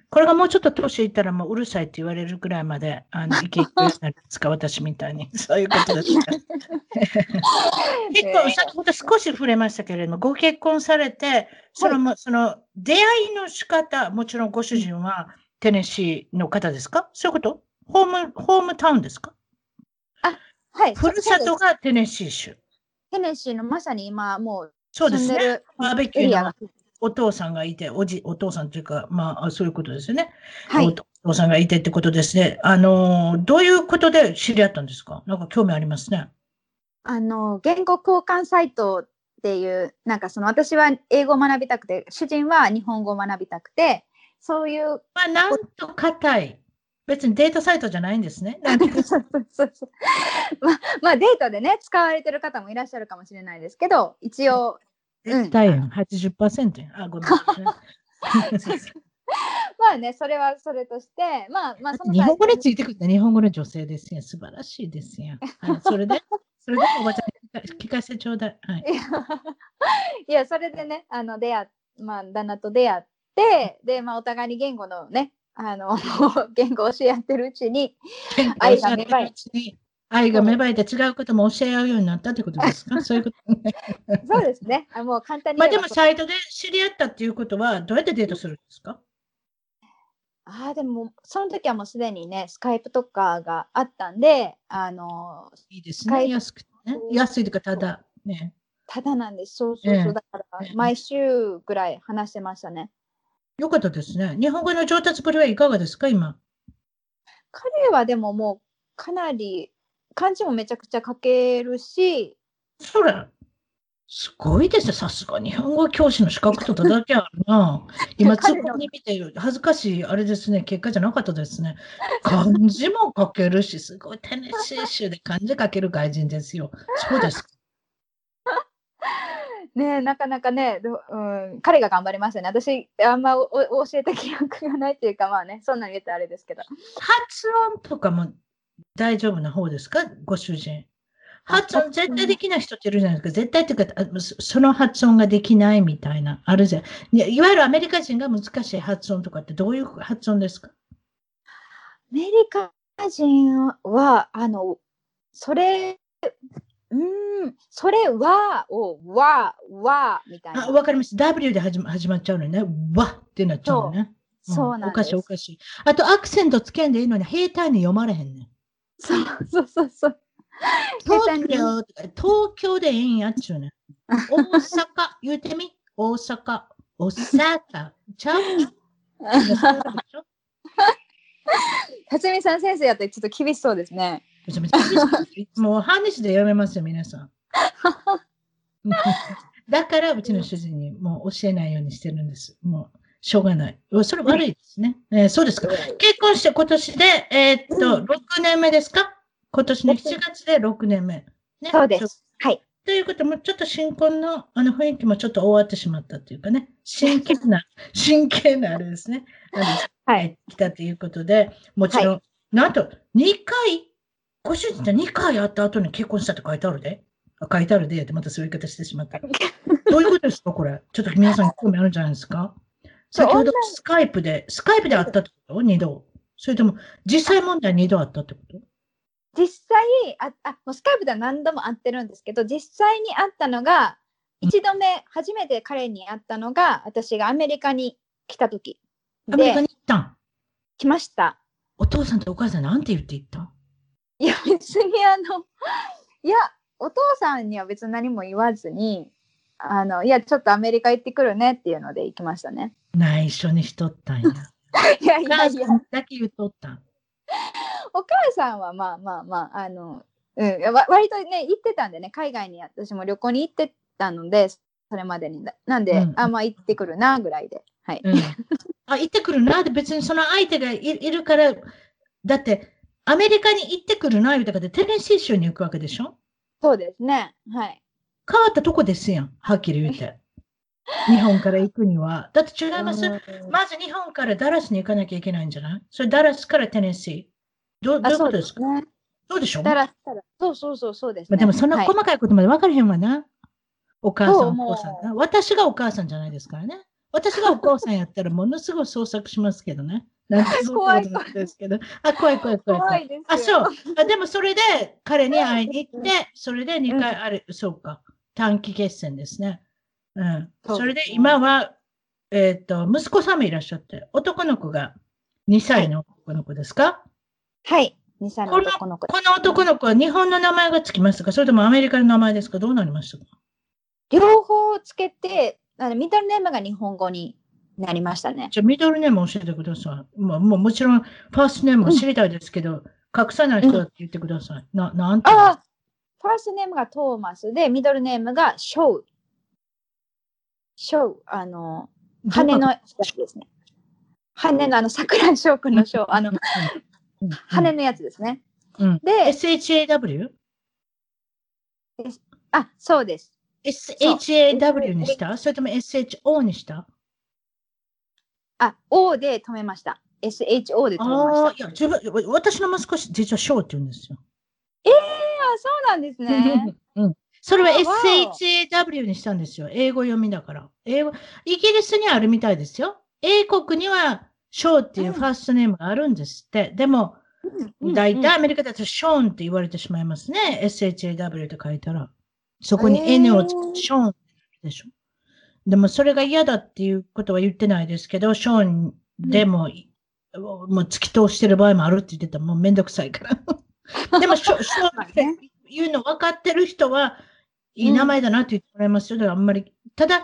これがもうちょっと年いったらもううるさいって言われるぐらいまであの意見言うんですか、私みたいに。そういうことですか。結構、先ほど少し触れましたけれども、ご結婚されて、その、はい、その出会いの仕方、もちろんご主人はテネシーの方ですか？そういうこと？ホーム、ホームタウンですか？あ、はい。ふるさとがテネシー州。テネシーのまさに今もうそうですね。バーベキューのお父さんがいて、おじ、お父さんというか、まあ、そういうことですよね。はい。お父さんがいてってことですね。あの、どういうことで知り合ったんですか？なんか興味ありますね。あの、言語交換サイトっていう、なんかその私は英語を学びたくて、主人は日本語を学びたくて、そういう。まあ、なんと硬い。別にデートサイトじゃないんですね。まあ、まあ、デートでね、使われてる方もいらっしゃるかもしれないですけど、一応、絶対やん、80%やん。あ、ごめん。まあね、それはそれとして、まあまあその日本語でついてくる日本語の女性ですよ。素晴らしいですよ。はい、それで、それでおばちゃん聞かせてちょうだい。はい、いや、それでね、あの出会まあ、旦那と出会って、で、まあ、お互いに言語のね、あの言語を教え合ってるうちに、愛が芽生え愛が芽生えて違うことも教え合うようになったってことですか？そういうこと。そうですね。あもう簡単に。まあでもサイトで知り合ったっていうことは、どうやってデートするんですか？ああ、でも、その時はもうすでにね、スカイプとかがあったんで、あのいいですね。安くてね。安いというか、ただ、ね。ただなんです。そうそうそう。だから、毎週ぐらい話してましたね。よかったですね。日本語の上達ぶりはいかがですか、今？彼はでももう、かなり漢字もめちゃくちゃ書けるし。それ、すごいですね。さすが日本語教師の資格とだけあるな。今、ツッコミ見てる。恥ずかしい、あれですね。結果じゃなかったですね。漢字も書けるし、すごいテネシー州で漢字書ける外人ですよ。そうです。ねなかなかね、うん、彼が頑張りましたね。私、あんまお教えた記憶がないっていうか、まあね、そんなん言ってあれですけど。発音とかも大丈夫な方ですか？ご主人。発音絶対できない人っているじゃないですか。絶対っていうか、その発音ができないみたいな、あるじゃん。いわゆるアメリカ人が難しい発音とかってどういう発音ですか？アメリカ人は、あの、それ、うん、それは、を、わ、わ、みたいな。わかります。W で始ま始まっちゃうのね。わってなっちゃうのね。そうなんです。おかしいおかしい。あと、アクセントつけんでいいのに、平坦に読まれへんねん。そうそうそうそう。東京東京でええんやっちゅうね。大阪、言うてみ大阪、大阪、ちゃう 辰巳さん先生やってちょっと厳しそうですね。もう半日でやめますよ、皆さん。だからうちの主人にもう教えないようにしてるんです。もうしょうがない。それ悪いですね。えー、そうですか。結婚して今年で、えー、っと、6年目ですか？今年の7月で6年目。ね、そうです。はい。ということも、ちょっと新婚のあの雰囲気もちょっと終わってしまったというかね、真剣な、真剣なあれですね。はい。来たということで、もちろん、はい、なんと2回、ご主人と2回会った後に結婚したって書いてあるで。あ書いてあるでってまたそういう言い方してしまった。どういうことですか、これ。ちょっと皆さん興味あるんじゃないですか？先ほどスカイプで、スカイプで会ったってこと ?2 度。それとも、実際問題2度会ったってこと？実際ああ、もうスカイプでは何度も会ってるんですけど、実際に会ったのが、1度目、初めて彼に会ったのが、私がアメリカに来た時アメリカに行ったん？来ました。お父さんとお母さんなんて言って行った？いや、別にあの、いや、お父さんには別に何も言わずに、あの、いや、ちょっとアメリカ行ってくるねっていうので行きましたね。内緒にしとったんや。いやいやいや。だけ言っとったん。お母さんはまあまあまあ、あの、うん、わ割とね、行ってたんでね、海外に私も旅行に行ってたので、それまでに。なんで、うん、あ、まあ行ってくるな、ぐらいで。はい。うん、あ、行ってくるな、で別にその相手がいるから、だって、アメリカに行ってくるな、言うたかテネシー州に行くわけでしょ？そうですね。はい。変わったとこですやん、はっきり言って。日本から行くには。だって違います。まず日本からダラスに行かなきゃいけないんじゃない？それダラスからテネシー。どどういうことですか？ね、どうでしょう？ダラスから。そうそうそうそうです、ね、でもそんな細かいことまで分かれへんわな。はい、お母さん、お父さん。私がお母さんじゃないですからね。私がお母さんやったらものすごい創作しますけどね。なんか怖いですけど。あ、怖い怖い怖い怖い。怖いあ、そうあ。でもそれで彼に会いに行って、それで2回あれ、うん、そうか。短期決戦ですね。うん。それで今は、えっ、ー、と、息子さんもいらっしゃって、男の子が2歳の男の子ですか？はい。2歳の男の子この男の子は日本の名前がつきましたか？それともアメリカの名前ですか？どうなりましたか？両方つけて、あのミドルネームが日本語になりましたね。じゃあ、ミドルネーム教えてください。まあ、もうもちろん、ファーストネームを知りたいですけど、うん、隠さない人だって言ってください。うん、な、なんてあファーストネームがトーマスで、ミドルネームがショウ。ショウ、あの、羽のやつですね。羽のあの、桜井翔くんのショウ、あの、羽のやつですね。うん、で、SHAW? あ、そうです。SHAW にした？それとも SHO にした？あ、O で止めました。SHO で止めました。いや自分私の息子、実はショーって言うんですよ。ええー、そうなんですね。うん。それは SHAW にしたんですよ。英語読みだから。英語、イギリスにあるみたいですよ。英国にはショーっていうファーストネームがあるんですって。でも、大体アメリカだとショーンって言われてしまいますね。SHAW って書いたら。そこに N をつけてショーンでしょ。でもそれが嫌だっていうことは言ってないですけど、ショーンでも、うん、もう突き通してる場合もあるって言ってたらもうめんどくさいから。でも、ショーンっていうの分かってる人は、いい名前だなって言ってもらいますよ。だからあんまり、ただ、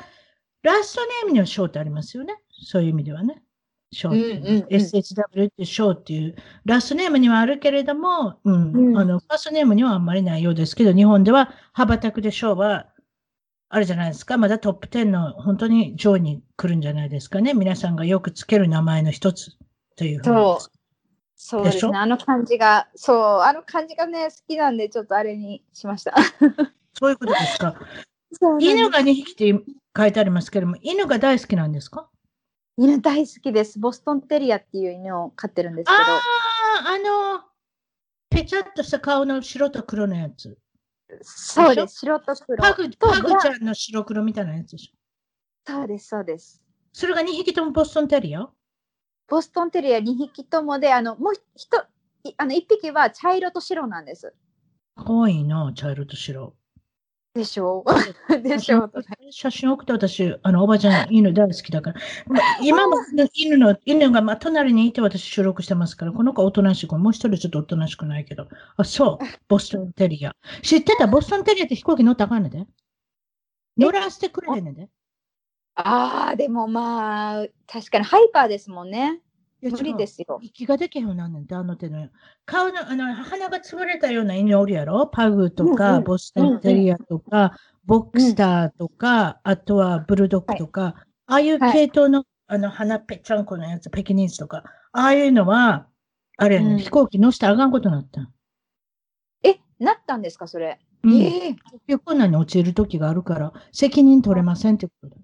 ラストネームにはショーってありますよね。そういう意味ではね。ショーっていう、うんうん、SHW ってショーっていう、ラストネームにはあるけれども、うん、うん、あの、ファーストネームにはあんまりないようですけど、日本では羽ばたくでショーは、あるじゃないですか。まだトップ10の本当に上位に来るんじゃないですかね。皆さんがよくつける名前の一つというそう。そうですね。あの感じが、そう、あの感じがね、好きなんで、ちょっとあれにしました。そういうことですか？犬が2匹って書いてありますけども、犬が大好きなんですか？犬大好きです。ボストンテリアっていう犬を飼ってるんですけど。ああ、あの、ぺちゃっとした顔の白と黒のやつ。そうです、白と黒。パグパグちゃんの白黒みたいなやつでしょ？そうです、そうです。それが2匹ともボストンテリア？ボストンテリア2匹ともで、あの、もう一、あの1匹は茶色と白なんです。かわいいな、茶色と白。でしょ？う。でしょ？う。写真送って私、あの、おばちゃん、犬大好きだから。今も 犬の、犬がまあ隣にいて私収録してますから、この子おとなしく、もう一人ちょっとおとなしくないけど。あ、そう、ボストンテリア。知ってた？ボストンテリアって飛行機乗ったらあかんねで。乗らせてくれへんねで。ああ、でもまあ、確かにハイパーですもんね。無理ですよ。息ができへんなんねんて、あの手の。顔の、あの、鼻が潰れたような犬おるやろ？パグとか、うんうん、ボストンテリアとか、ボックスターとか、うん、あとはブルドッグとか、はい、ああいう系統の、はい、あの、鼻ぺっちゃんこのやつ、ペキニーズとか、ああいうのは、あれ、ね、うん、飛行機乗せてあかんことになった。え、なったんですか、それ？うん、ええー。結局何落ちる時があるから、責任取れませんってことだ。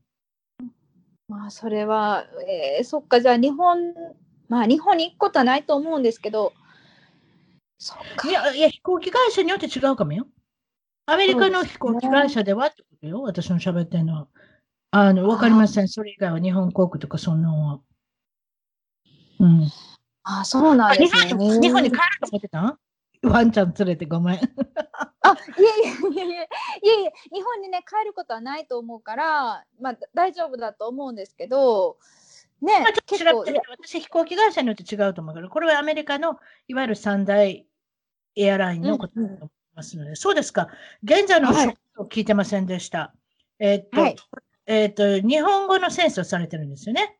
まあ、それは、えー、そっか、じゃあ日本、まあ日本に行くことはないと思うんですけど、そっか。いや、いや飛行機会社によって違うかもよ。アメリカの飛行機会社ではってことよ、私の喋ってるのは。あの、わかりません。それ以外は日本航空とかそんなのは。うん。あ、そうなんですね。日本に帰ると思ってたワンちゃん連れてごめん。あ、いえいえいえいえ、いえ日本にね、帰ることはないと思うから、まあ大丈夫だと思うんですけど、ね、まあ、ちょっと調べて私、飛行機会社によって違うと思うけど、これはアメリカのいわゆる三大エアラインのことだと思いますので、うんうん、そうですか。現在のを聞いてませんでした。はい、えー、っと、はい、えー、っと、日本語の先生をされてるんですよね。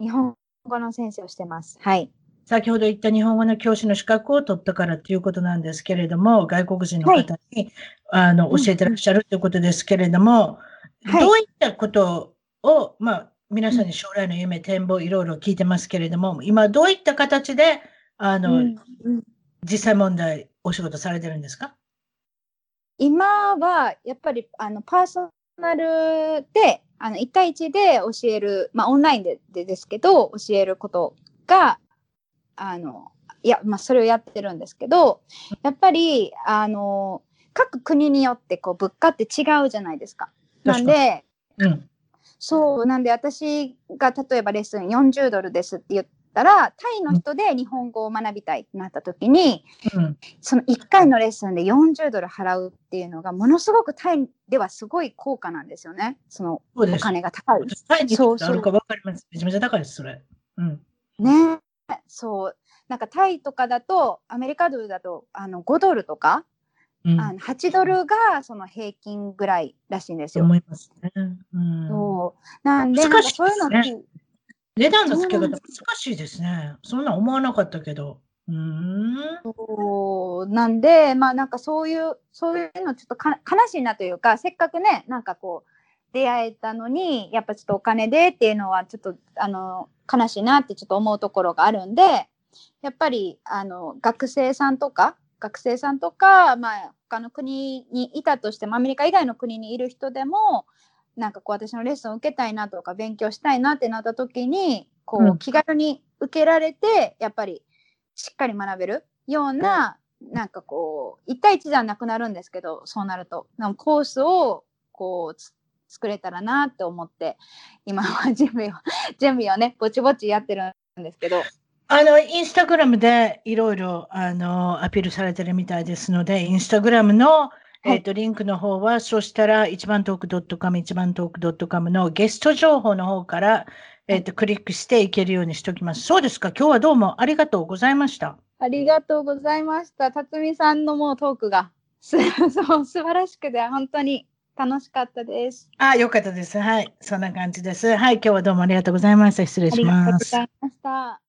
日本語の先生をしてます。はい。先ほど言った日本語の教師の資格を取ったからということなんですけれども、外国人の方に、はい、あの教えてらっしゃるということですけれども、はい、どういったことを、まあ、皆さんに将来の夢、展望、いろいろ聞いてますけれども、今どういった形で、あの、うん実際問題、お仕事されてるんですか？今は、やっぱり、あの、パーソナルで、あの、1対1で教える、まあ、オンラインででですけど、教えることが、あの、いや、まあ、それをやってるんですけど、やっぱり、あの、各国によって、こう、物価って違うじゃないですか。なんで、うん、そうなんで私が例えばレッスン40ドルですって言ったらタイの人で日本語を学びたいってなった時に、うん、その1回のレッスンで40ドル払うっていうのがものすごくタイではすごい高価なんですよねそのお金が高い。タイにあるか分かります。めちゃめちゃ高いですそれ。うん、ねそうなんかタイとかだとアメリカドルだとあの5ドルとかうん、あの8ドルがその平均ぐらいらしいんですよ。思いますね。うん、そうなんで、難しいですね。値段の付け方難しいですね。そんな思わなかったけど。うんそうなんで、まあなんかそういう、そういうのちょっとか悲しいなというか、せっかくね、なんかこう、出会えたのに、やっぱちょっとお金でっていうのはちょっと、あの、悲しいなってちょっと思うところがあるんで、やっぱり、あの、学生さんとか、学生さんとか、まあ、他の国にいたとしてもアメリカ以外の国にいる人でもなんかこう私のレッスンを受けたいなとか勉強したいなってなった時にこう、気軽に受けられてやっぱりしっかり学べるような、なんかこう1対1ではなくなるんですけどそうなると。コースをこう作れたらなって思って今は準備を 準備をねぼちぼちやってるんですけどあの、インスタグラムでいろいろ、あの、アピールされてるみたいですので、インスタグラムの、えっ、ー、と、リンクの方は、そしたら、一番トーク .com、一番トーク .com のゲスト情報の方から、えっ、ー、と、クリックしていけるようにしておきます。そうですか。今日はどうもありがとうございました。ありがとうございました。辰巳さんのもうトークが、そう素晴らしくて、本当に楽しかったです。あ、よかったです。はい。そんな感じです。はい。今日はどうもありがとうございました。失礼します。ありがとうございました。